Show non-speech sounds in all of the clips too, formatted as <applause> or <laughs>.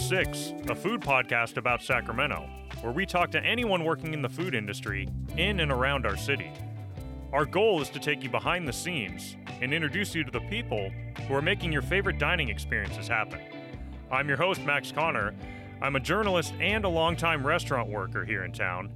Welcome to the Dine One Six, a food podcast about Sacramento, where we talk to anyone working in the food industry in and around our city. Our goal is to take you behind the scenes and introduce you to the people who are making your favorite dining experiences happen. I'm your host, Max Connor. I'm a journalist and a longtime restaurant worker here in town.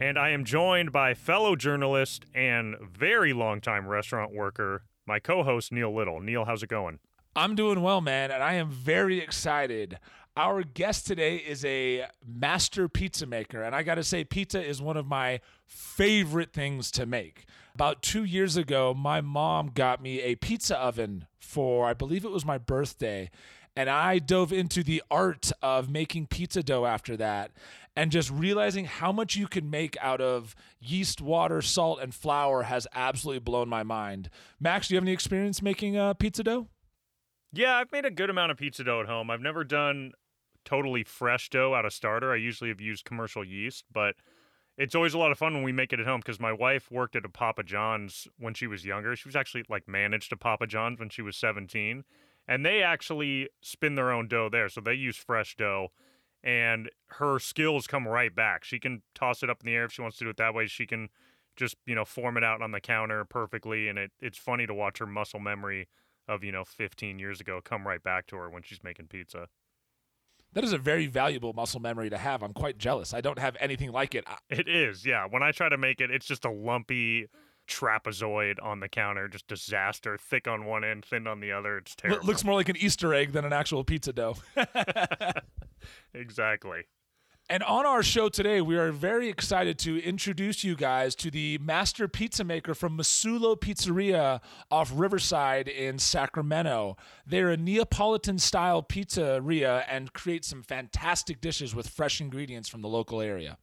And I am joined by fellow journalist and very longtime restaurant worker, my co host, Neil Little. Neil, how's it going? I'm doing well, man, and I am very excited. Our guest today is a master pizza maker, and I got to say, pizza is one of my favorite things to make. About two years ago, my mom got me a pizza oven for, I believe it was my birthday, and I dove into the art of making pizza dough after that and just realizing how much you can make out of yeast, water, salt, and flour has absolutely blown my mind. Max, do you have any experience making uh, pizza dough? Yeah, I've made a good amount of pizza dough at home. I've never done totally fresh dough out of starter. I usually have used commercial yeast, but it's always a lot of fun when we make it at home because my wife worked at a Papa John's when she was younger. She was actually like managed a Papa John's when she was 17, and they actually spin their own dough there. So they use fresh dough, and her skills come right back. She can toss it up in the air if she wants to do it that way. She can just you know form it out on the counter perfectly, and it it's funny to watch her muscle memory of you know 15 years ago come right back to her when she's making pizza. That is a very valuable muscle memory to have. I'm quite jealous. I don't have anything like it. It is, yeah. When I try to make it, it's just a lumpy trapezoid on the counter, just disaster. Thick on one end, thin on the other. It's terrible. It looks more like an Easter egg than an actual pizza dough. <laughs> exactly. And on our show today, we are very excited to introduce you guys to the master pizza maker from Masullo Pizzeria off Riverside in Sacramento. They're a Neapolitan style pizzeria and create some fantastic dishes with fresh ingredients from the local area.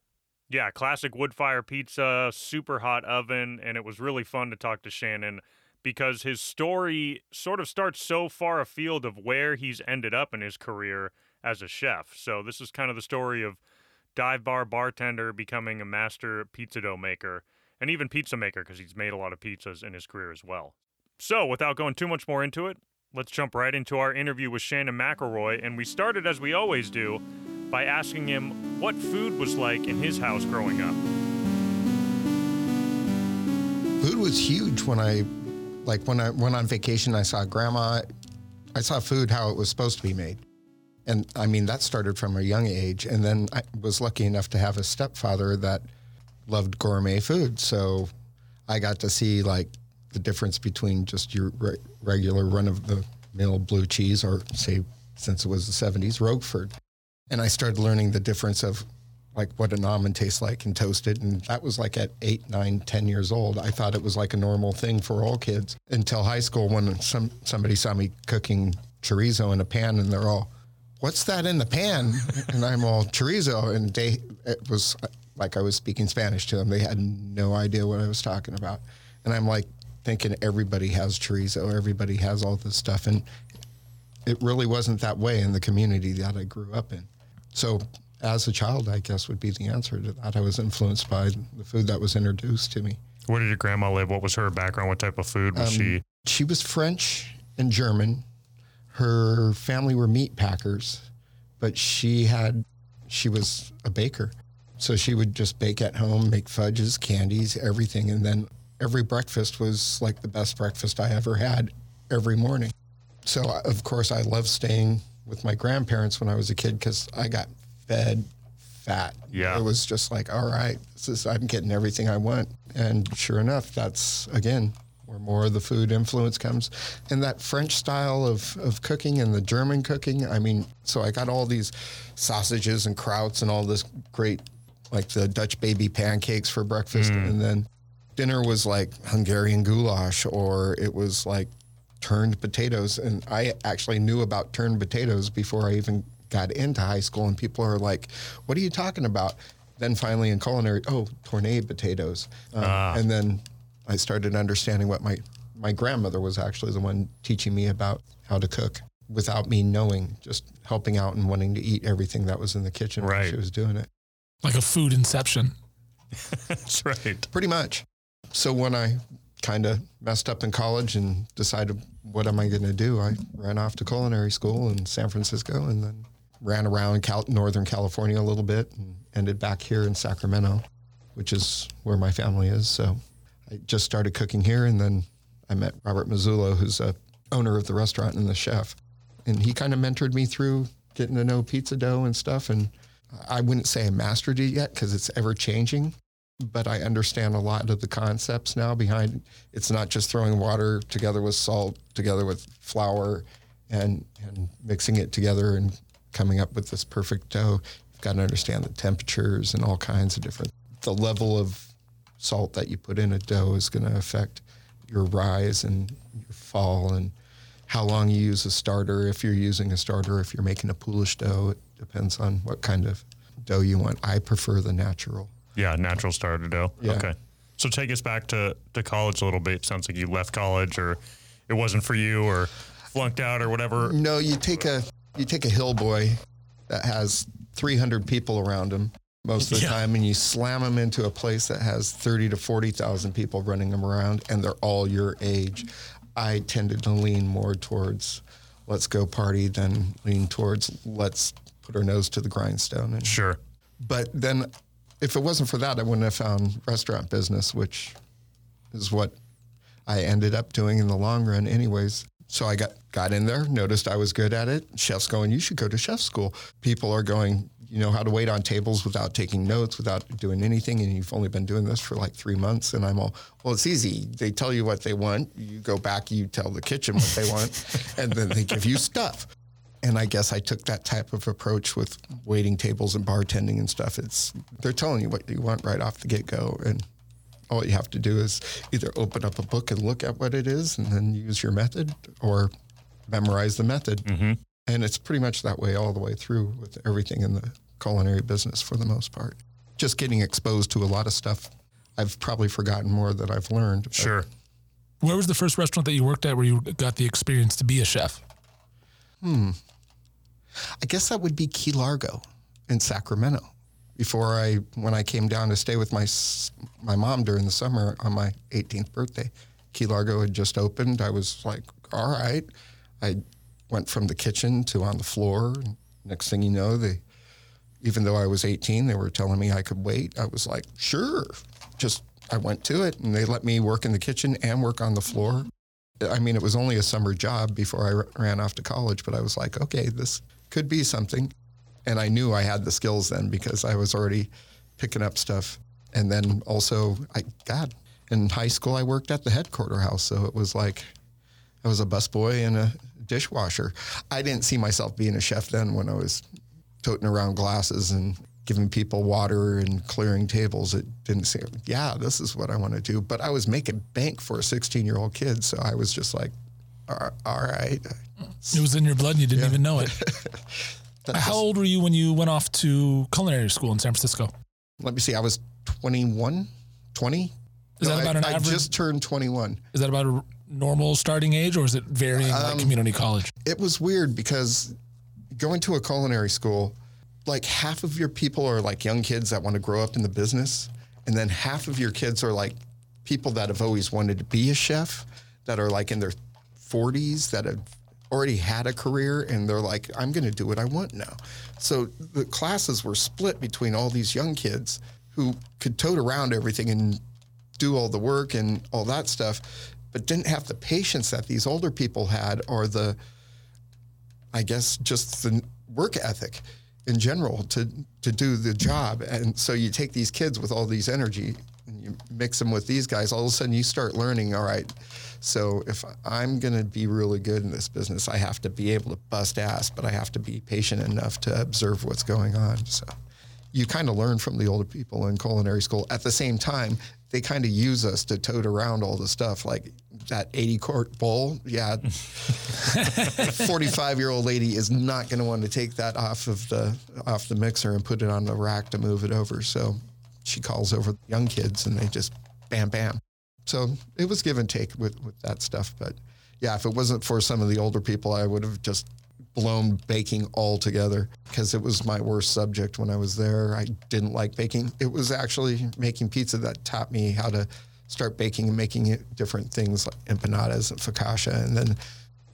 Yeah, classic wood fire pizza, super hot oven, and it was really fun to talk to Shannon because his story sort of starts so far afield of where he's ended up in his career as a chef. So this is kind of the story of dive bar bartender becoming a master pizza dough maker and even pizza maker because he's made a lot of pizzas in his career as well. So, without going too much more into it, let's jump right into our interview with Shannon McElroy. And we started, as we always do, by asking him what food was like in his house growing up. Food was huge when I, like when I went on vacation, I saw grandma. I saw food how it was supposed to be made. And I mean, that started from a young age. And then I was lucky enough to have a stepfather that loved gourmet food. So I got to see like the difference between just your re- regular run of the mill blue cheese or say, since it was the 70s, Roquefort. And I started learning the difference of like what an almond tastes like and toasted. And that was like at eight, nine, ten years old. I thought it was like a normal thing for all kids until high school when some somebody saw me cooking chorizo in a pan and they're all, what's that in the pan? and I'm all chorizo. And they, it was like I was speaking Spanish to them. They had no idea what I was talking about. And I'm like thinking everybody has chorizo, everybody has all this stuff. And it really wasn't that way in the community that I grew up in. So as a child, I guess would be the answer to that. I was influenced by the food that was introduced to me. Where did your grandma live? What was her background? What type of food was um, she? She was French and German her family were meat packers, but she had she was a baker. So she would just bake at home, make fudges, candies, everything, and then every breakfast was like the best breakfast I ever had every morning. So of course I loved staying with my grandparents when I was a kid because I got fed fat. Yeah. It was just like, all right, this is I'm getting everything I want. And sure enough, that's again where more of the food influence comes. And that French style of, of cooking and the German cooking, I mean, so I got all these sausages and krauts and all this great, like the Dutch baby pancakes for breakfast. Mm. And then dinner was like Hungarian goulash or it was like turned potatoes. And I actually knew about turned potatoes before I even got into high school. And people are like, what are you talking about? Then finally in culinary, oh, tournée potatoes. Um, ah. And then I started understanding what my, my grandmother was actually the one teaching me about how to cook without me knowing, just helping out and wanting to eat everything that was in the kitchen right. while she was doing it. Like a food inception. <laughs> That's right. Pretty much. So when I kind of messed up in college and decided, what am I going to do? I ran off to culinary school in San Francisco and then ran around Cal- Northern California a little bit and ended back here in Sacramento, which is where my family is. So I just started cooking here and then I met Robert Masullo, who's a owner of the restaurant and the chef. And he kind of mentored me through getting to know pizza dough and stuff. And I wouldn't say I mastered it yet because it's ever changing, but I understand a lot of the concepts now behind it's not just throwing water together with salt, together with flour, and, and mixing it together and coming up with this perfect dough. You've got to understand the temperatures and all kinds of different. The level of salt that you put in a dough is going to affect your rise and your fall and how long you use a starter. If you're using a starter, if you're making a poolish dough, it depends on what kind of dough you want. I prefer the natural. Yeah, natural starter dough. Yeah. Okay. So take us back to, to college a little bit. Sounds like you left college or it wasn't for you or flunked out or whatever. No, you take a you take a hill boy that has 300 people around him most of the Yeah. time, and you slam them into a place that has 30 to 40,000 people running them around, and they're all your age. I tended to lean more towards let's go party than lean towards let's put our nose to the grindstone. And, Sure. but then, if it wasn't for that, I wouldn't have found restaurant business, which is what I ended up doing in the long run, anyways. So I got got in there, noticed I was good at it. Chefs going, you should go to chef school. People are going, you know how to wait on tables without taking notes, without doing anything, and you've only been doing this for like three months. And I'm all, well, it's easy. They tell you what they want. You go back, you tell the kitchen what they want, <laughs> and then they give you stuff. And I guess I took that type of approach with waiting tables and bartending and stuff. It's they're telling you what you want right off the get go, and all you have to do is either open up a book and look at what it is, and then use your method, or memorize the method. Mm-hmm. And it's pretty much that way all the way through with everything in the culinary business for the most part. Just getting exposed to a lot of stuff. I've probably forgotten more that I've learned. Sure. Where was the first restaurant that you worked at where you got the experience to be a chef? Hmm. I guess that would be Key Largo in Sacramento. Before I, when I came down to stay with my my mom during the summer on my 18th birthday, Key Largo had just opened. I was like, all right. I went from the kitchen to on the floor. Next thing you know, they, even though I was 18, they were telling me I could wait. I was like, sure. Just I went to it, and they let me work in the kitchen and work on the floor. I mean, it was only a summer job before I ran off to college, but I was like, okay, this could be something. And I knew I had the skills then because I was already picking up stuff. And then also, I God, in high school I worked at the headquarter house, so it was like I was a busboy and a dishwasher. I didn't see myself being a chef then when I was toting around glasses and giving people water and clearing tables. It didn't seem, yeah, this is what I want to do. But I was making bank for a 16 year old kid, so I was just like, all right. It was in your blood and you didn't even know it. <laughs> How old were you when you went off to culinary school in San Francisco? Let me see, I was 21, 20. Is that I- about an I average- just turned 21. Is that about a normal starting age or is it varying Um, like community college? It was weird because going to a culinary school, like half of your people are like young kids that want to grow up in the business. And then half of your kids are like people that have always wanted to be a chef, that are like in their 40s, that have already had a career, and they're like, I'm going to do what I want now. So the classes were split between all these young kids who could tote around everything and do all the work and all that stuff, but didn't have the patience that these older people had or the I guess just the work ethic in general to to do the job. And so you take these kids with all these energy and you mix them with these guys. All of a sudden, you start learning. All right, so if I'm going to be really good in this business, I have to be able to bust ass, but I have to be patient enough to observe what's going on. So you kind of learn from the older people in culinary school. At the same time, they kind of use us to tote around all the stuff like that 80 quart bowl. Yeah. <laughs> 45 year old lady is not going to want to take that off of the off the mixer and put it on the rack to move it over. So she calls over the young kids and they just bam bam. So it was give and take with with that stuff, but yeah, if it wasn't for some of the older people, I would have just blown baking altogether because it was my worst subject when I was there. I didn't like baking. It was actually making pizza that taught me how to start baking and making it different things like empanadas and focaccia, and then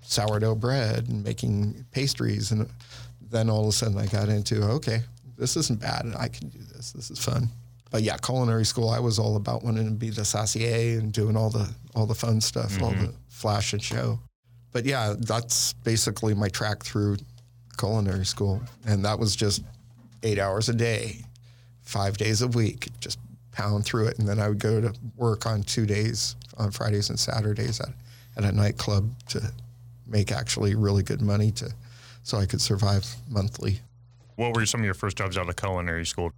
sourdough bread and making pastries. And then all of a sudden, I got into okay, this isn't bad. I can do this. This is fun. But yeah, culinary school, I was all about wanting to be the saucier and doing all the all the fun stuff, all the mm-hmm. flash and show. But yeah, that's basically my track through culinary school, and that was just eight hours a day, five days a week, just pound through it. And then I would go to work on two days, on Fridays and Saturdays at, at a nightclub to make actually really good money to, so I could survive monthly. What were some of your first jobs out of culinary school?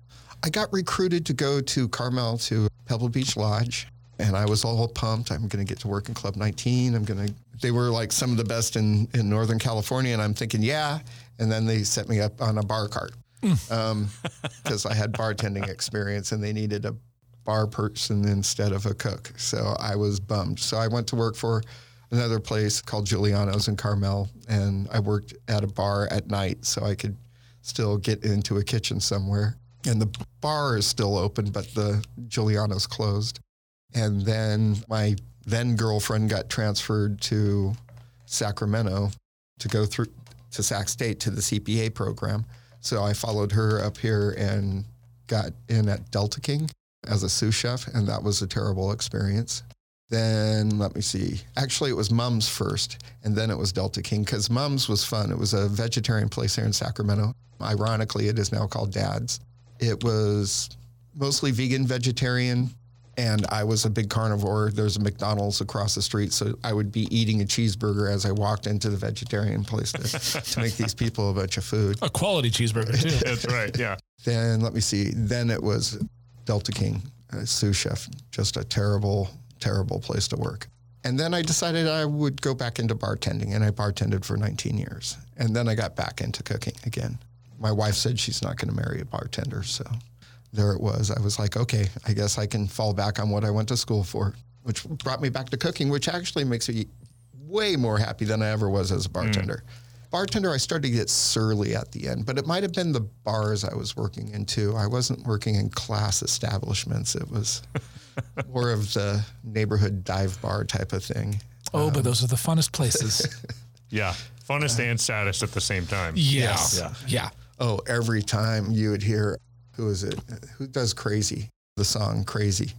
I got recruited to go to Carmel to Pebble Beach Lodge, and I was all pumped. I'm going to get to work in Club 19. I'm going to. They were like some of the best in in Northern California, and I'm thinking, yeah. And then they set me up on a bar cart Um, because I had bartending experience, and they needed a bar person instead of a cook. So I was bummed. So I went to work for another place called Giuliano's in Carmel, and I worked at a bar at night so I could still get into a kitchen somewhere. And the bar is still open, but the Giuliano's closed. And then my then girlfriend got transferred to Sacramento to go through to Sac State to the CPA program. So I followed her up here and got in at Delta King as a sous chef, and that was a terrible experience. Then let me see. Actually, it was Mums first, and then it was Delta King because Mums was fun. It was a vegetarian place here in Sacramento. Ironically, it is now called Dad's. It was mostly vegan, vegetarian, and I was a big carnivore. There's a McDonald's across the street, so I would be eating a cheeseburger as I walked into the vegetarian place to, to make these people a bunch of food. A quality cheeseburger too. <laughs> That's right. Yeah. Then let me see. Then it was Delta King, a sous chef. Just a terrible, terrible place to work. And then I decided I would go back into bartending, and I bartended for 19 years. And then I got back into cooking again. My wife said she's not going to marry a bartender, so there it was. I was like, okay, I guess I can fall back on what I went to school for, which brought me back to cooking, which actually makes me way more happy than I ever was as a hmm. bartender. Bartender, I started to get surly at the end, but it might have been the bars I was working in too. I wasn't working in class establishments. It was <laughs> more of the neighborhood dive bar type of thing. Oh, but um, those are the funnest places. <laughs> Yeah. Funnest and saddest at the same time. Yes. Yeah. Yeah. Oh, every time you would hear, who is it? Who does Crazy? The song Crazy.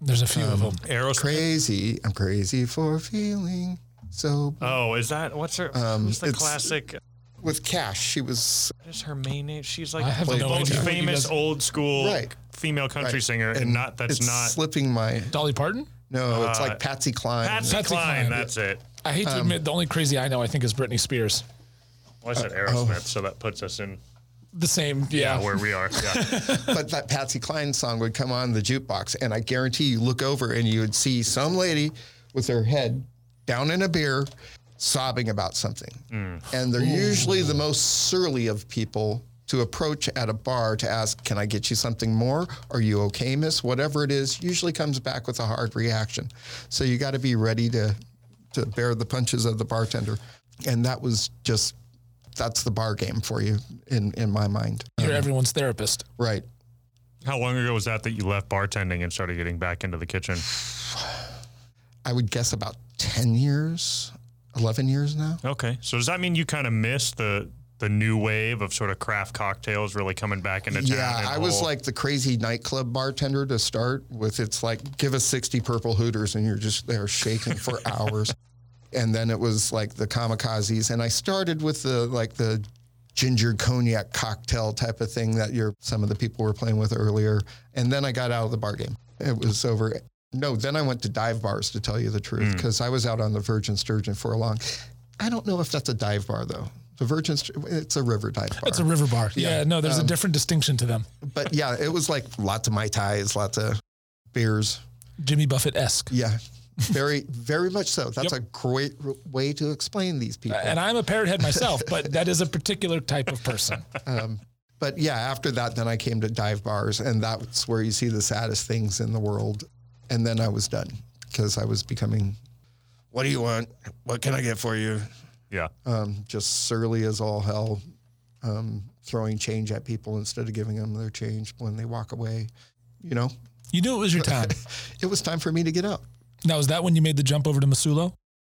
There's a few of um, them. Aerosmith. Crazy. I'm crazy for feeling so. Oh, is that what's her? Um, who's the classic? With Cash, she was What is her main name? She's like the no most idea famous old school Right. female country Right. singer, and, not that's it's not slipping my. Dolly Parton? No, it's Uh, like Patsy Cline. Patsy, Patsy Cline. Cline. That's it. I hate to um, admit, the only crazy I know, I think, is Britney Spears. Well, I said uh, Aerosmith, oh. so that puts us in The same. Yeah. where we are. Yeah. <laughs> but that Patsy Cline song would come on the jukebox, and I guarantee you look over and you would see some lady with her head down in a beer, sobbing about something. Mm. And they're usually the most surly of people to approach at a bar to ask, "Can I get you something more? Are you okay, miss?" Whatever it is, usually comes back with a hard reaction. So you got to be ready to to bear the punches of the bartender. And that was just that's the bar game for you in in my mind. You're um, everyone's therapist. Right. How long ago was that that you left bartending and started getting back into the kitchen? <sighs> I would guess about 10 years, 11 years now. Okay. So does that mean you kind of missed the the new wave of sort of craft cocktails really coming back into town? Yeah, I was whole- like the crazy nightclub bartender to start with. It's like, give us 60 purple hooters, and you're just there shaking for <laughs> hours. And then it was like the kamikazes. And I started with the like the ginger cognac cocktail type of thing that you're, some of the people were playing with earlier. And then I got out of the bar game. It was over. No, then I went to dive bars to tell you the truth because I was out on the Virgin Sturgeon for a long. I don't know if that's a dive bar though. The Virgin, it's a river dive bar. It's a river bar. Yeah. no, there's Um, a different distinction to them. but yeah, it was like lots of mai tais, lots of beers. Jimmy Buffett esque. Yeah, very, <laughs> very much so. That's Yep. a great r- way to explain these people. And I'm a parrot head myself, but that is a particular type of person. <laughs> but yeah, after that, then I came to dive bars, and that's where you see the saddest things in the world. And then I was done because I was becoming, what do you want? What can I get for you? yeah. Um, just surly as all hell, um, throwing change at people instead of giving them their change when they walk away. You know, You knew it was your <laughs> time. It was time for me to get up. Now, is that when you made the jump over to Masullo?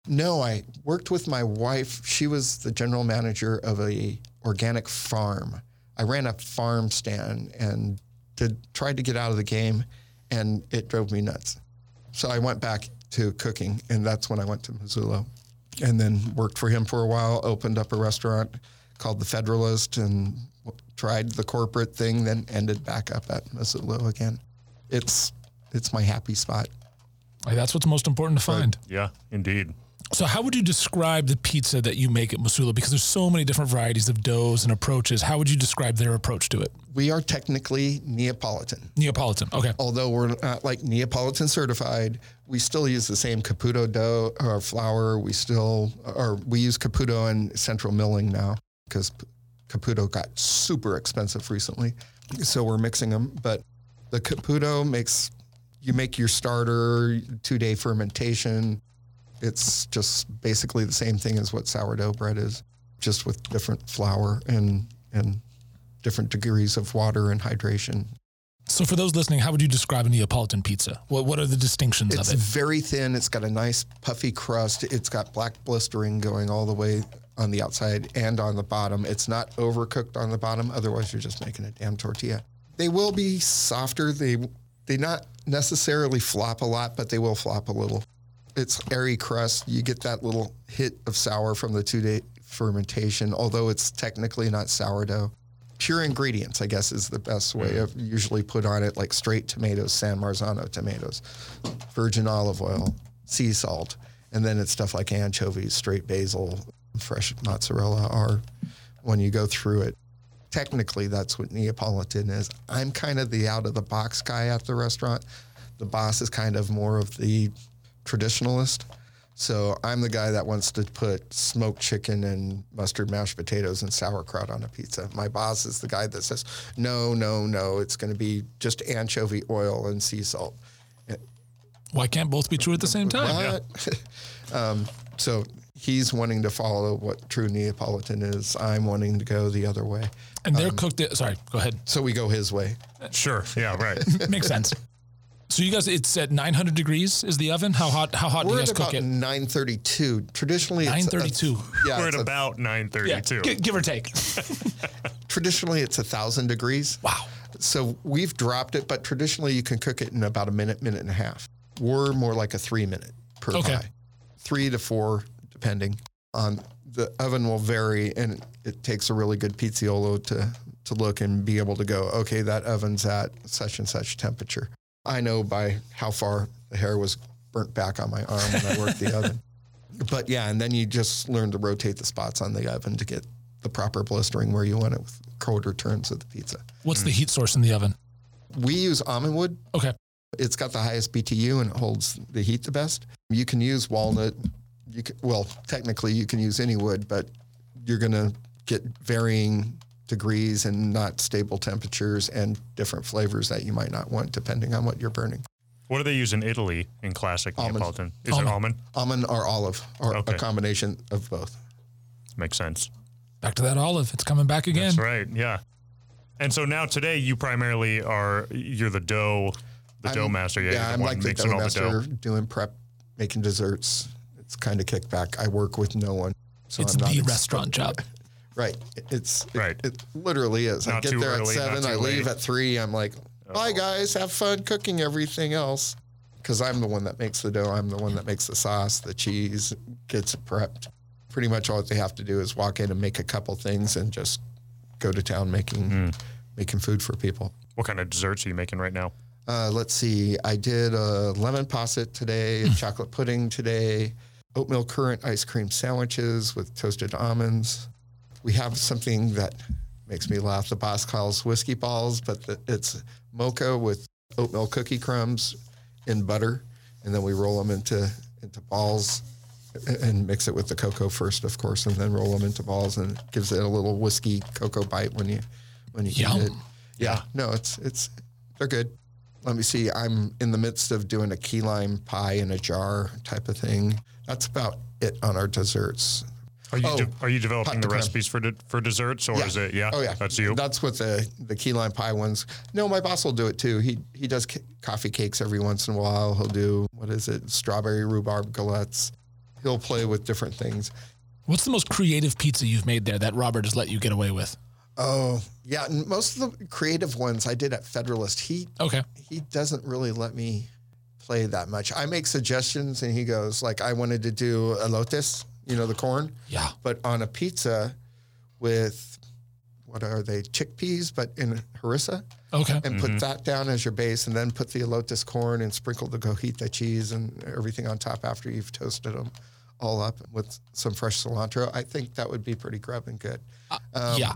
No, I worked with my wife. She was the general manager of a organic farm. I ran a farm stand and did, tried to get out of the game, and it drove me nuts. So I went back to cooking, and that's when I went to Masullo, and then worked for him for a while. Opened up a restaurant called the Federalist, and tried the corporate thing. Then ended back up at Masullo again. It's it's my happy spot. Like, that's what's most important to find. Yeah, indeed. So, how would you describe the pizza that you make at Masullo? Because there's so many different varieties of doughs and approaches. How would you describe their approach to it? We are technically Neapolitan. Neapolitan. Okay. although we're not like Neapolitan certified, we still use the same Caputo dough or flour. We still, or we use Caputo and central milling now because Caputo got super expensive recently. So we're mixing them. But the Caputo makes, you make your starter, two day fermentation. It's just basically the same thing as what sourdough bread is, just with different flour and, and different degrees of water and hydration. So, for those listening, how would you describe a Neapolitan pizza? What What are the distinctions It's of it? It's very thin. It's got a nice puffy crust. It's got black blistering going all the way on the outside and on the bottom. It's not overcooked on the bottom. Otherwise, you're just making a damn tortilla. They will be softer. They they not necessarily flop a lot, but they will flop a little. It's airy crust. You get that little hit of sour from the two day fermentation, although it's technically not sourdough. Pure ingredients, I guess, is the best way mm. of usually put on it, like straight tomatoes, San Marzano tomatoes, virgin olive oil, sea salt, and then it's stuff like anchovies, straight basil, fresh mozzarella are when you go through it. Technically, that's what Neapolitan is. I'm kind of the out of the box guy at the restaurant. The boss is kind of more of the traditionalist. So I'm the guy that wants to put smoked chicken and mustard mashed potatoes and sauerkraut on a pizza. My boss is the guy that says, no, no, no, it's going to be just anchovy oil and sea salt. Why can't both be true at the same time? What? <laughs> um, so he's wanting to follow what true Neapolitan is. I'm wanting to go the other way. And they're um, cooked. It, sorry, go ahead. So we go his way. Sure. Yeah, right. <laughs> Makes sense. So you guys, it's at 900 degrees is the oven. How hot? How hot do We're you at guys cook about it? 932. Traditionally, it's a- 932. yeah, We're at a- about 932. gi- give or take. <laughs> traditionally it's a thousand degrees. Wow. So we've dropped it, but traditionally you can cook it in about a minute, minute and a half. We're more like a three minute per Okay. pie, three to four, depending on the oven will vary, and it takes a really good pizzaiolo to to look and be able to go, okay, that oven's at such and such temperature. I know by how far the hair was burnt back on my arm when I worked the oven. <laughs> But yeah, and then you just learn to rotate the spots on the oven to get the proper blistering where you want it with quarter turns of the pizza. What's the hmm. heat source in the oven? We use almond wood. Okay. It's got the highest BTU and it holds the heat the best. You can use walnut. You can, well, technically you can use any wood, but you're going to get varying degrees and not stable temperatures and different flavors that you might not want depending on what you're burning. What do they use in Italy in classic Almond. Neapolitan? Is Almond. it almond? Almond or olive or Okay. a combination of both. Makes sense. Back to that olive. It's coming back again. That's right. Yeah. And so now today you primarily are you're the dough the dough I'm- master. Yeah, Yeah, you're I'm like the dough master, the dough. doing prep, making desserts. It's kind of kickback. I work with no one. So It's I'm not the ex- restaurant job. <laughs> Right. It's it- Right. It, literally is. I get there early, at seven. I leave late. at three. I'm like, bye guys, have fun cooking everything else. Because I'm the one that makes the dough. I'm the one that makes the sauce, the cheese, gets it prepped. Pretty much all they have to do is walk in and make a couple things and just go to town making Hmm. making food for people. What kind of desserts are you making right now? Uh, let's see. I did a lemon posset today, a <laughs> chocolate pudding today, oatmeal currant ice cream sandwiches with toasted almonds. We have something that makes me laugh. The boss calls whiskey balls, but the, it's mocha with oatmeal cookie crumbs in butter, and then we roll them into into balls and mix it with the cocoa first, of course, and then roll them into balls, and it gives it a little whiskey cocoa bite when you when you Yum. eat it. Yeah, no, it's it's they're good. Let me see. I'm in the midst of doing a key lime pie in a jar type of thing. That's about it on our desserts. Are you Oh, de- are you developing the de creme. recipes for de- for desserts or is it yeah? Oh yeah. That's you. That's what the the key lime pie ones. No, my boss will do it too. He he does ca- coffee cakes every once in a while. He'll do what is it? Strawberry rhubarb galettes. He'll play with different things. What's the most creative pizza you've made there that Robert has let you get away with? Oh yeah, and most of the creative ones I did at Federalist. He Okay. he doesn't really let me play that much. I make suggestions and he goes like I wanted to do elotes, you know the corn. Yeah. but on a pizza with what are they chickpeas but in harissa Okay. and put that down as your base and then put the elotes corn and sprinkle the cotija cheese and everything on top after you've toasted them all up with some fresh cilantro i think that would be pretty grub and good Um, yeah.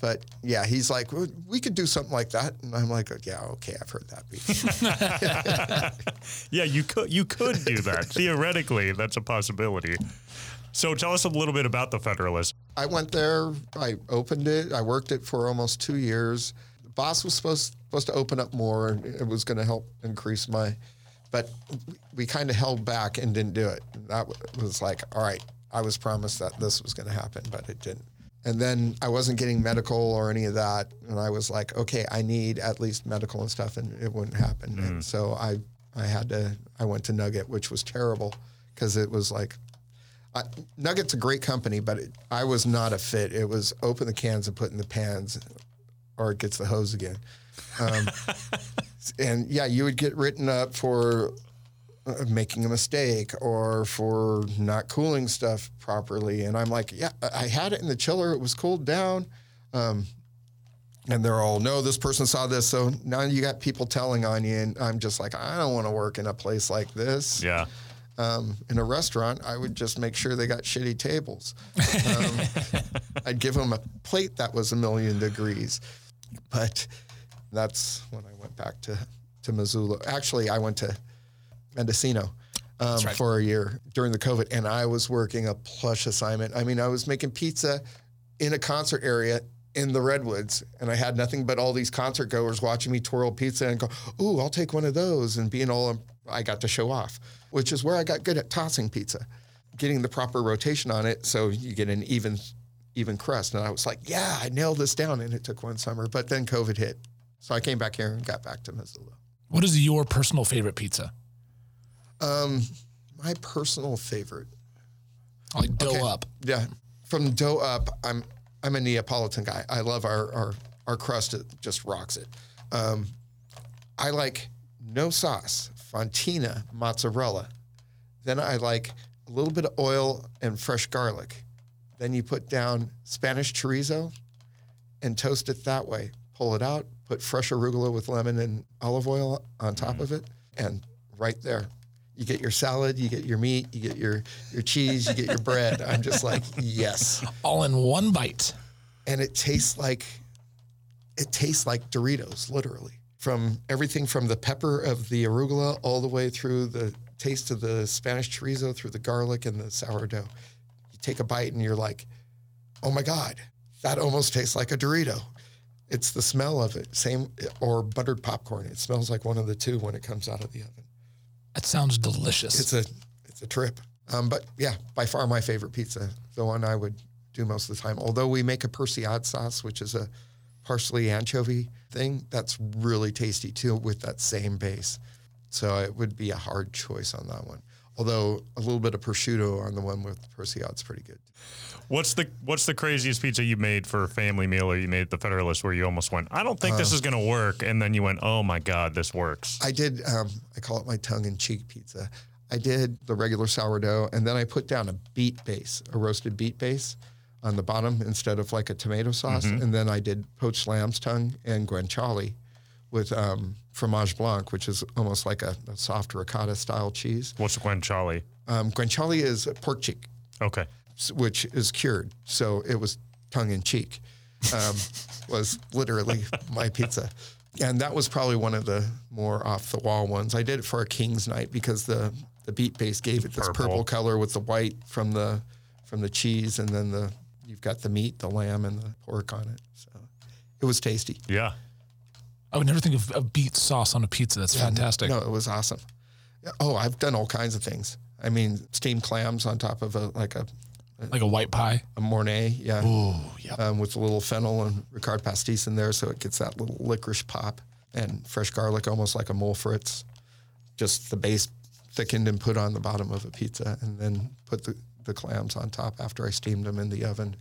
But yeah he's like "Well, we could do something like that and i'm like yeah okay i've heard that before <laughs> <laughs> Yeah, you could you could do that theoretically. That's a possibility. So tell us a little bit about the Federalist. I went there. I opened it. I worked it for almost two years. The boss was supposed supposed to open up more, and it was going to help increase my. But we kind of held back and didn't do it. That was like, all right. I was promised that this was going to happen, but it didn't. And then I wasn't getting medical or any of that, and I was like, okay, I need at least medical and stuff, and it wouldn't happen. And so I I had to. I went to Nugget, which was terrible because it was like I, Nugget's a great company, but it, I was not a fit. It was open the cans and put in the pans, or it gets the hose again. Um, <laughs> and yeah, you would get written up for making a mistake or for not cooling stuff properly. And I'm like, yeah, I had it in the chiller. It was cooled down. Um, and they're all, no, this person saw this. So now you got people telling on you. And I'm just like, I don't want to work in a place like this Yeah. um, in a restaurant, I would just make sure they got shitty tables. Um, <laughs> I'd give them a plate that was a million degrees. But that's when I went back to, to Masullo. Actually, I went to Mendocino um, right. for a year during the COVID, and I was working a plush assignment. I mean, I was making pizza in a concert area in the redwoods and i had nothing but all these concert goers watching me twirl pizza and go ooh i'll take one of those and being all i got to show off which is where i got good at tossing pizza getting the proper rotation on it so you get an even even crust and i was like yeah i nailed this down and it took one summer but then covid hit so i came back here and got back to Masullo What is your personal favorite pizza? Um, my personal favorite Like dough Okay. up. Yeah, from dough up, I'm I'm a Neapolitan guy. I love our our our crust. It just rocks it. Um, I like no sauce, fontina, mozzarella. Then I like a little bit of oil and fresh garlic. Then you put down Spanish chorizo and toast it that way. Pull it out, put fresh arugula with lemon and olive oil on top of it, and right there. You get your salad, you get your meat, you get your, your cheese, you get your bread. I'm just like, yes. <laughs> All in one bite. And it tastes like it tastes like Doritos, literally. From everything from the pepper of the arugula all the way through the taste of the Spanish chorizo, through the garlic and the sourdough. You take a bite and you're like, oh my God, that almost tastes like a Dorito. It's the smell of it. Same or buttered popcorn. It smells like one of the two when it comes out of the oven. That sounds delicious. It's a it's a trip. Um, but yeah, by far my favorite pizza, the one I would do most of the time. Although we make a Persillade sauce, which is a parsley anchovy thing, that's really tasty too with that same base. So it would be a hard choice on that one. Although a little bit of prosciutto on the one with Persillade's pretty good. What's the what's the craziest pizza you made for a family meal or you made at the Federalist where you almost went, I don't think Uh. this is gonna work, and then you went, Oh my god, this works. I did. Um, I call it my tongue-in-cheek pizza. I did the regular sourdough, and then I put down a beet base, a roasted beet base, on the bottom instead of like a tomato sauce, and then I did poached lamb's tongue and guanciale with um, fromage blanc, which is almost like a, a soft ricotta style cheese. What's the guanciale? Um, guanciale is a pork cheek, Okay. which is cured, so it was tongue-in-cheek. Um, <laughs> was literally my pizza. And that was probably one of the more off the wall ones. I did it for a King's night because the, the beet base gave it this Purple. purple. color with the white from the from the cheese and then the you've got the meat, the lamb and the pork on it. So it was tasty. Yeah. I would never think of, of beet sauce on a pizza. That's fantastic. No, it was awesome. Oh, I've done all kinds of things. I mean, steamed clams on top of a like a, Like a white pie. a Mornay, yeah, Oh, yeah. um, with a little fennel and Ricard pastis in there, so it gets that little licorice pop and fresh garlic, almost like a moules frites. Just the base thickened and put on the bottom of a pizza, and then put the, the clams on top after I steamed them in the oven.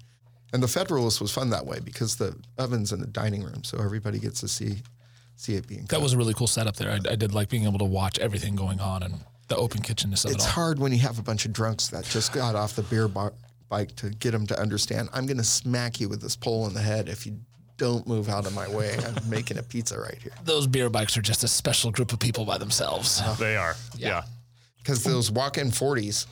And the Federalist was fun that way because the oven's in the dining room, so everybody gets to see see it being. That cooked. was a really cool setup there. I, I did like being able to watch everything going on and the open kitchenness of it's it all. hard when you have a bunch of drunks that just got off the beer bar, bike to get them to understand. I'm going to smack you with this pole in the head if you don't move out of my way. I'm <laughs> making a pizza right here. Those beer bikes are just a special group of people by themselves. Uh-huh. They are. Yeah. Because those walk-in 40s,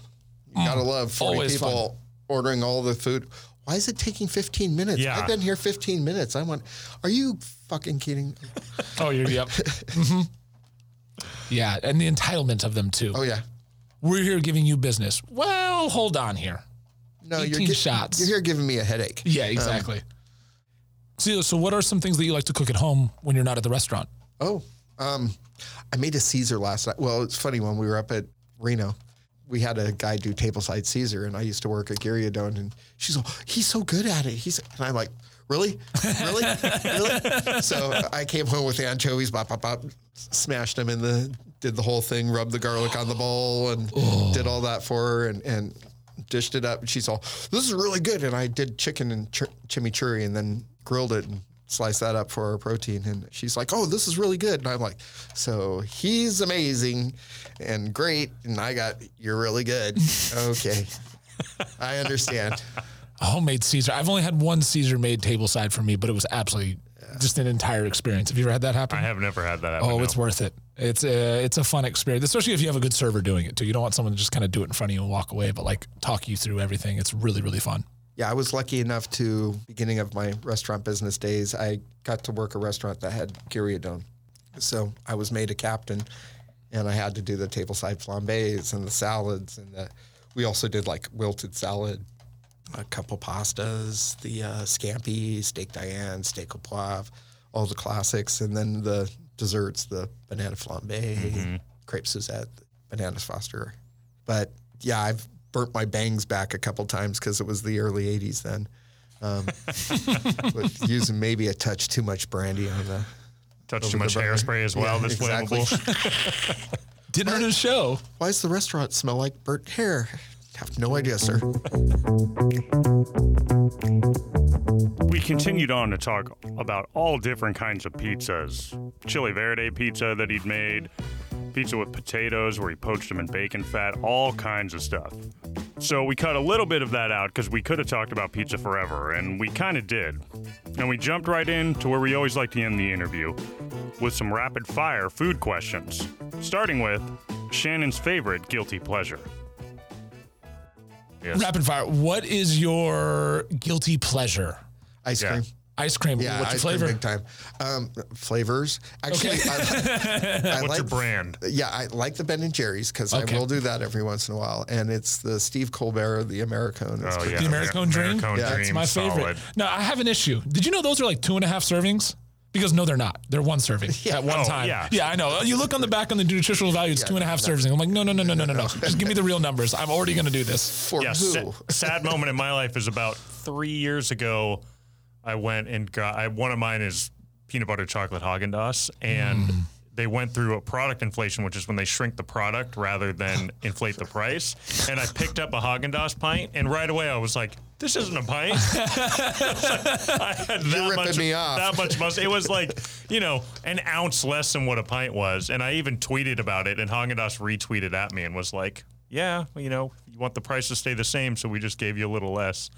you gotta mm. love 40 always people ordering all the food. Why is it taking 15 minutes? Yeah. I've been here 15 minutes. I want. Are you fucking kidding? <laughs> Oh, you're, yep. hmm Yeah, and the entitlement of them too. Oh yeah. We're here giving you business. Well, hold on here. No, you're 18 gi- shots. You're here giving me a headache. Yeah, exactly. so, so what are some things that you like to cook at home when you're not at the restaurant? Oh, um, I made a Caesar last night. Well, it's funny when we were up at Reno, we had a guy do tableside Caesar, and I used to work at Gyriadone, and she's like, he's so good at it. He's, and I'm like, really, really, really. So I came home with anchovies, bop, bop, bop, smashed them in the, did the whole thing, rubbed the garlic on the bowl, and oh. did all that for her, and and dished it up. And she's all, this is really good. And I did chicken and ch- chimichurri, and then grilled it and sliced that up for our protein. And she's like, oh, this is really good. And I'm like, so he's amazing and great. And I got, you're really good. <laughs> okay. I understand. A homemade Caesar. I've only had one Caesar made tableside for me, but it was absolutely just an entire experience. Have you ever had that happen? I have never had that happen. Oh, no. it's worth it. It's a it's a fun experience, especially if you have a good server doing it too. You don't want someone to just kind of do it in front of you and walk away, but like talk you through everything. It's really really fun. Yeah, I was lucky enough to, beginning of my restaurant business days, I got to work a restaurant that had Gyriadone. So I was made a captain and I had to do the tableside flambés and the salads. And the, we also did like wilted salad, a couple pastas, the uh, scampi, steak Diane, steak au poivre, all the classics. And then the desserts, the banana flambe, crepe Suzette, bananas Foster. But yeah, I've burnt my bangs back a couple times because it was the early 80s then. Um, <laughs> with using maybe a touch too much brandy on the. Touch too much burner. hairspray as well. Yeah, this exactly. flammable. Dinner and a show. Why does the restaurant smell like burnt hair? Have no idea, sir. We continued on to talk about all different kinds of pizzas. Chili Verde pizza that he'd made, pizza with potatoes where he poached them in bacon fat, all kinds of stuff. So we cut a little bit of that out because we could have talked about pizza forever, and we kind of did. And we jumped right in to where we always like to end the interview with some rapid fire food questions. Starting with Shannon's favorite guilty pleasure. Yes. Rapid fire. What is your guilty pleasure? Ice Yeah. cream. Ice cream. Yeah, What's your ice flavor? cream big time. Um, flavors. Actually, Okay. I, <laughs> I What's like, your brand? Yeah, I like the Ben and Jerry's because Okay. I will do that every once in a while, and it's the Steve Colbert, the Americone. It's Oh, yeah. The Americone Dream. Americone Yeah, Dream. That's my favorite. solid. Now I have an issue. Did you know those are like two and a half servings? Because no, they're not. They're one serving <laughs> at one Oh, time. yeah. I know. You look on the back on the nutritional value, it's two and a half servings. I'm like, no, no, no, no, no, no, no. <laughs> Just give me the real numbers. I'm already going to do this. For Yeah, who? sa- sad moment in my life is about three years ago. I went and got I, one of mine is peanut butter chocolate Haagen Dazs, and mm. they went through a product inflation, which is when they shrink the product rather than <laughs> inflate the price. And I picked up a Haagen Dazs pint, and right away I was like, "This isn't a pint." <laughs> I had that You're ripping much, me off. That much must. It was <laughs> like you know an ounce less than what a pint was, and I even tweeted about it, and Haagen Dazs retweeted at me and was like. Yeah, you know, you want the price to stay the same, so we just gave you a little less.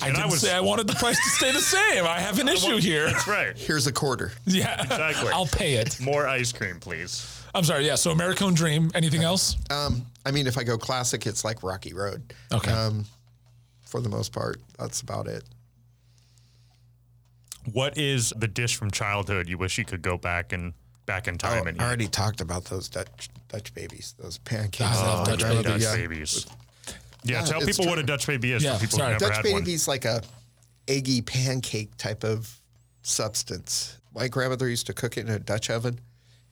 I And I didn't was- say I wanted the price to stay the same. I have an <laughs> issue here. That's right. Here's a quarter. Yeah, Exactly. I'll pay it. More ice cream, please. I'm sorry. Yeah. So Americone Dream. Anything else? Um, I mean, if I go classic, it's like Rocky Road. Okay. Um, for the most part, that's about it. What is the dish from childhood you wish you could go back and back in Oh, time and I eat? already talked about those Dutch Dutch babies, those pancakes. Oh, I love Dutch grandmother- Dutch yeah. babies. Yeah, Yeah, tell people true. what a Dutch baby is Yeah, for people sorry. who've never Dutch had one. like a eggy pancake type of substance. My grandmother used to cook it in a Dutch oven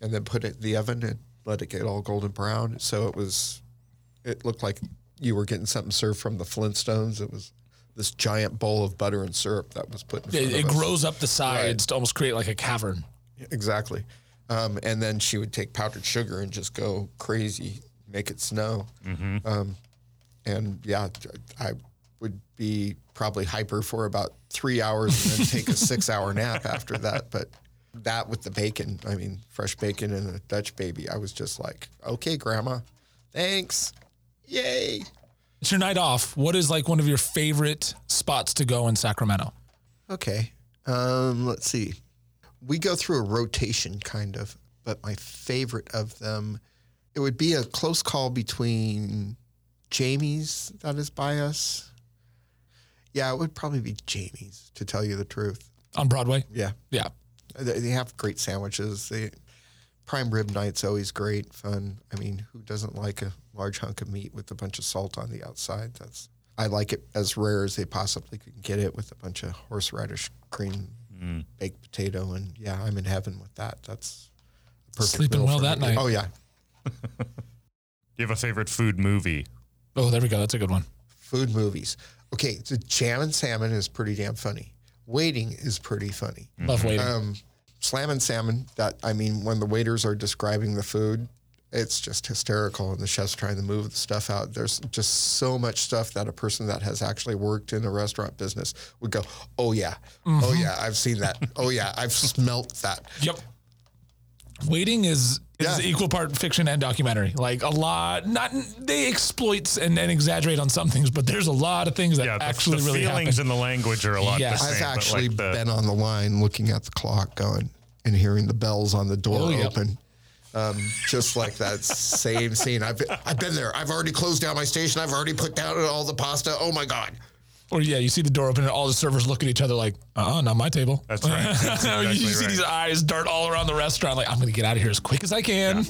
and then put it in the oven and let it get all golden brown. So it was, it looked like you were getting something served from the Flintstones. It was this giant bowl of butter and syrup that was put in front It, it of us. grows up the sides to almost create like a cavern. Exactly. Um, and then she would take powdered sugar and just go crazy, make it snow. Um, and yeah, I would be probably hyper for about three hours and then take a <laughs> six hour nap after that. But that with the bacon, I mean, fresh bacon and a Dutch baby, I was just like, okay, grandma, thanks. Yay. It's your night off. What is like one of your favorite spots to go in Sacramento? Okay. Um, let's see. We go through a rotation kind of, but my favorite of them, it would be a close call between Jamie's that is by us. Yeah, it would probably be Jamie's to tell you the truth. On Broadway? Yeah. Yeah. They, they have great sandwiches. They prime rib night's always great fun. I mean, who doesn't like a large hunk of meat with a bunch of salt on the outside? That's I like it as rare as they possibly could get it with a bunch of horseradish cream baked potato and yeah, I'm in heaven with that. That's perfect Sleeping well that me. night. Oh yeah. Do <laughs> you have a favorite food movie? Oh, there we go. That's a good one. Food movies. Okay, so Jam and Salmon is pretty damn funny. Waiting is pretty funny. Love waiting. um, slam and salmon that i mean when the waiters are describing the food it's just hysterical and the chef's trying to move the stuff out. There's just so much stuff that a person that has actually worked in the restaurant business would go oh yeah. Oh mm-hmm. yeah i've seen that. Oh yeah i've smelt that. Yep. Waiting is is Yeah. equal part fiction and documentary. Like a lot, not they exploit and, and exaggerate on some things, but there's a lot of things that Yeah, the, actually the really feelings happen. and the language are a lot Yes. the i've actually like the, been on the line looking at the clock going and hearing the bells on the door Oh, yep. open um, just like that same scene I've been, I've been there i've already closed down my station i've already put down all the pasta oh my god Or yeah, you see the door open and all the servers look at each other like, uh, uh not my table. That's right. <laughs> That's exactly you see right. these eyes dart all around the restaurant. Like, I'm gonna get out of here as quick as I can.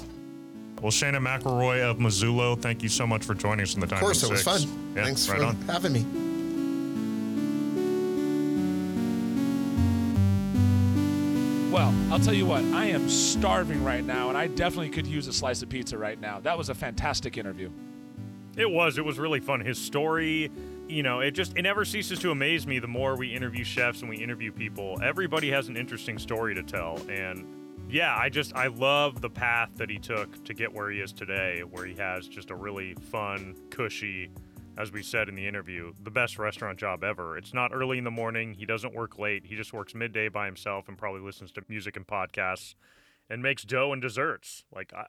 Well, Shannon McElroy of Masullo, thank you so much for joining us in the time. Of course, it was fun. Yeah, Thanks right for on. having me. Well, I'll tell you what, I am starving right now, and I definitely could use a slice of pizza right now. That was a fantastic interview. It was. It was really fun. His story, you know, it just it never ceases to amaze me the more we interview chefs and we interview people. Everybody has an interesting story to tell and yeah, I just I love the path that he took to get where he is today, where he has just a really fun, cushy, as we said in the interview, the best restaurant job ever. It's not early in the morning, he doesn't work late, he just works midday by himself and probably listens to music and podcasts and makes dough and desserts. Like I,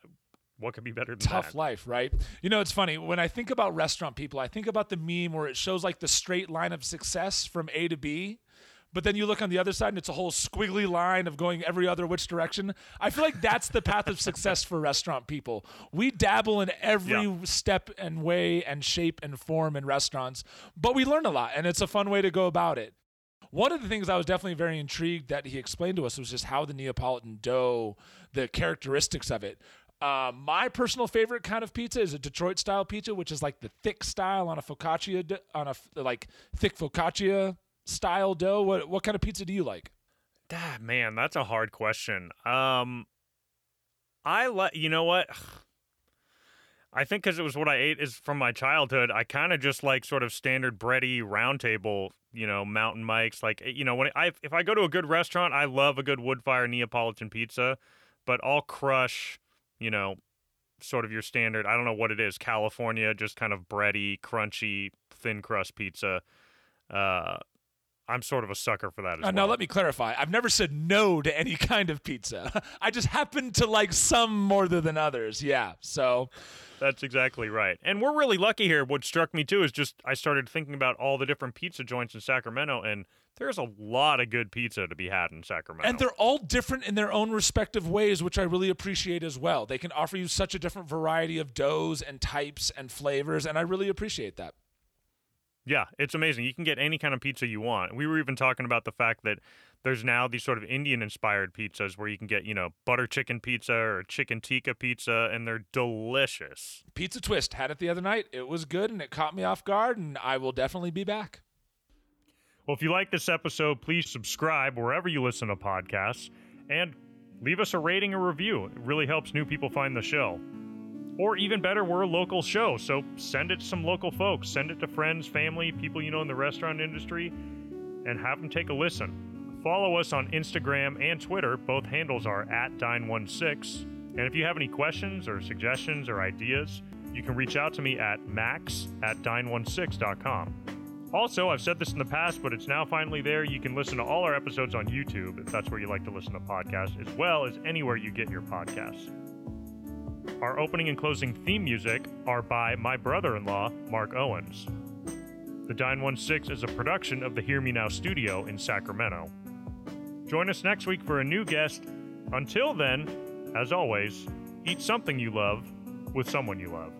what could be better than tough that? life, right? You know, it's funny. When I think about restaurant people, I think about the meme where it shows like the straight line of success from A to B. But then you look on the other side and it's a whole squiggly line of going every other which direction. I feel like that's the path of success for restaurant people. We dabble in every Yeah. step and way and shape and form in restaurants, but we learn a lot and it's a fun way to go about it. One of the things I was definitely very intrigued that he explained to us was just how the Neapolitan dough, the characteristics of it. Uh, my personal favorite kind of pizza is a Detroit style pizza, which is like the thick style on a focaccia, on a like thick focaccia style dough. What what kind of pizza do you like? Ah, man, that's a hard question. Um, I like. You know what? <sighs> I think because it was what I ate is from my childhood. I kind of just like sort of standard bready round table. You know, Mountain Mike's. Like you know, when I if I go to a good restaurant, I love a good wood fire Neapolitan pizza, but I'll crush. You know, sort of your standard. I don't know what it is. California, just kind of bready, crunchy, thin crust pizza. Uh, I'm sort of a sucker for that as Uh, well. now let me clarify. I've never said no to any <laughs> kind of pizza. <laughs> I just happen to like some more than others. Yeah. So That's exactly right. And we're really lucky here. What struck me too is just I started thinking about all the different pizza joints in Sacramento, and there's a lot of good pizza to be had in Sacramento. And they're all different in their own respective ways, which I really appreciate as well. They can offer you such a different variety of doughs and types and flavors, and I really appreciate that. yeah, it's amazing. You can get any kind of pizza you want. We were even talking about the fact that there's now these sort of Indian inspired pizzas where you can get, you know, butter chicken pizza or chicken tikka pizza, and they're delicious. Pizza Twist had it the other night. It was good and it caught me off guard, and I will definitely be back. Well, if you like this episode, please subscribe wherever you listen to podcasts and leave us a rating or review. It really helps new people find the show. Or even better, we're a local show, so send it to some local folks. Send it to friends, family, people you know in the restaurant industry, and have them take a listen. Follow us on Instagram and Twitter. Both handles are at Dine16. And if you have any questions or suggestions or ideas, you can reach out to me at max at dineonesix.com. Also, I've said this in the past, but it's now finally there. You can listen to all our episodes on YouTube if that's where you like to listen to podcasts, as well as anywhere you get your podcasts. Our opening and closing theme music are by my brother in law, Mark Owens. The Dine One Six is a production of the Hear Me Now studio in Sacramento. Join us next week for a new guest. Until then, as always, eat something you love with someone you love.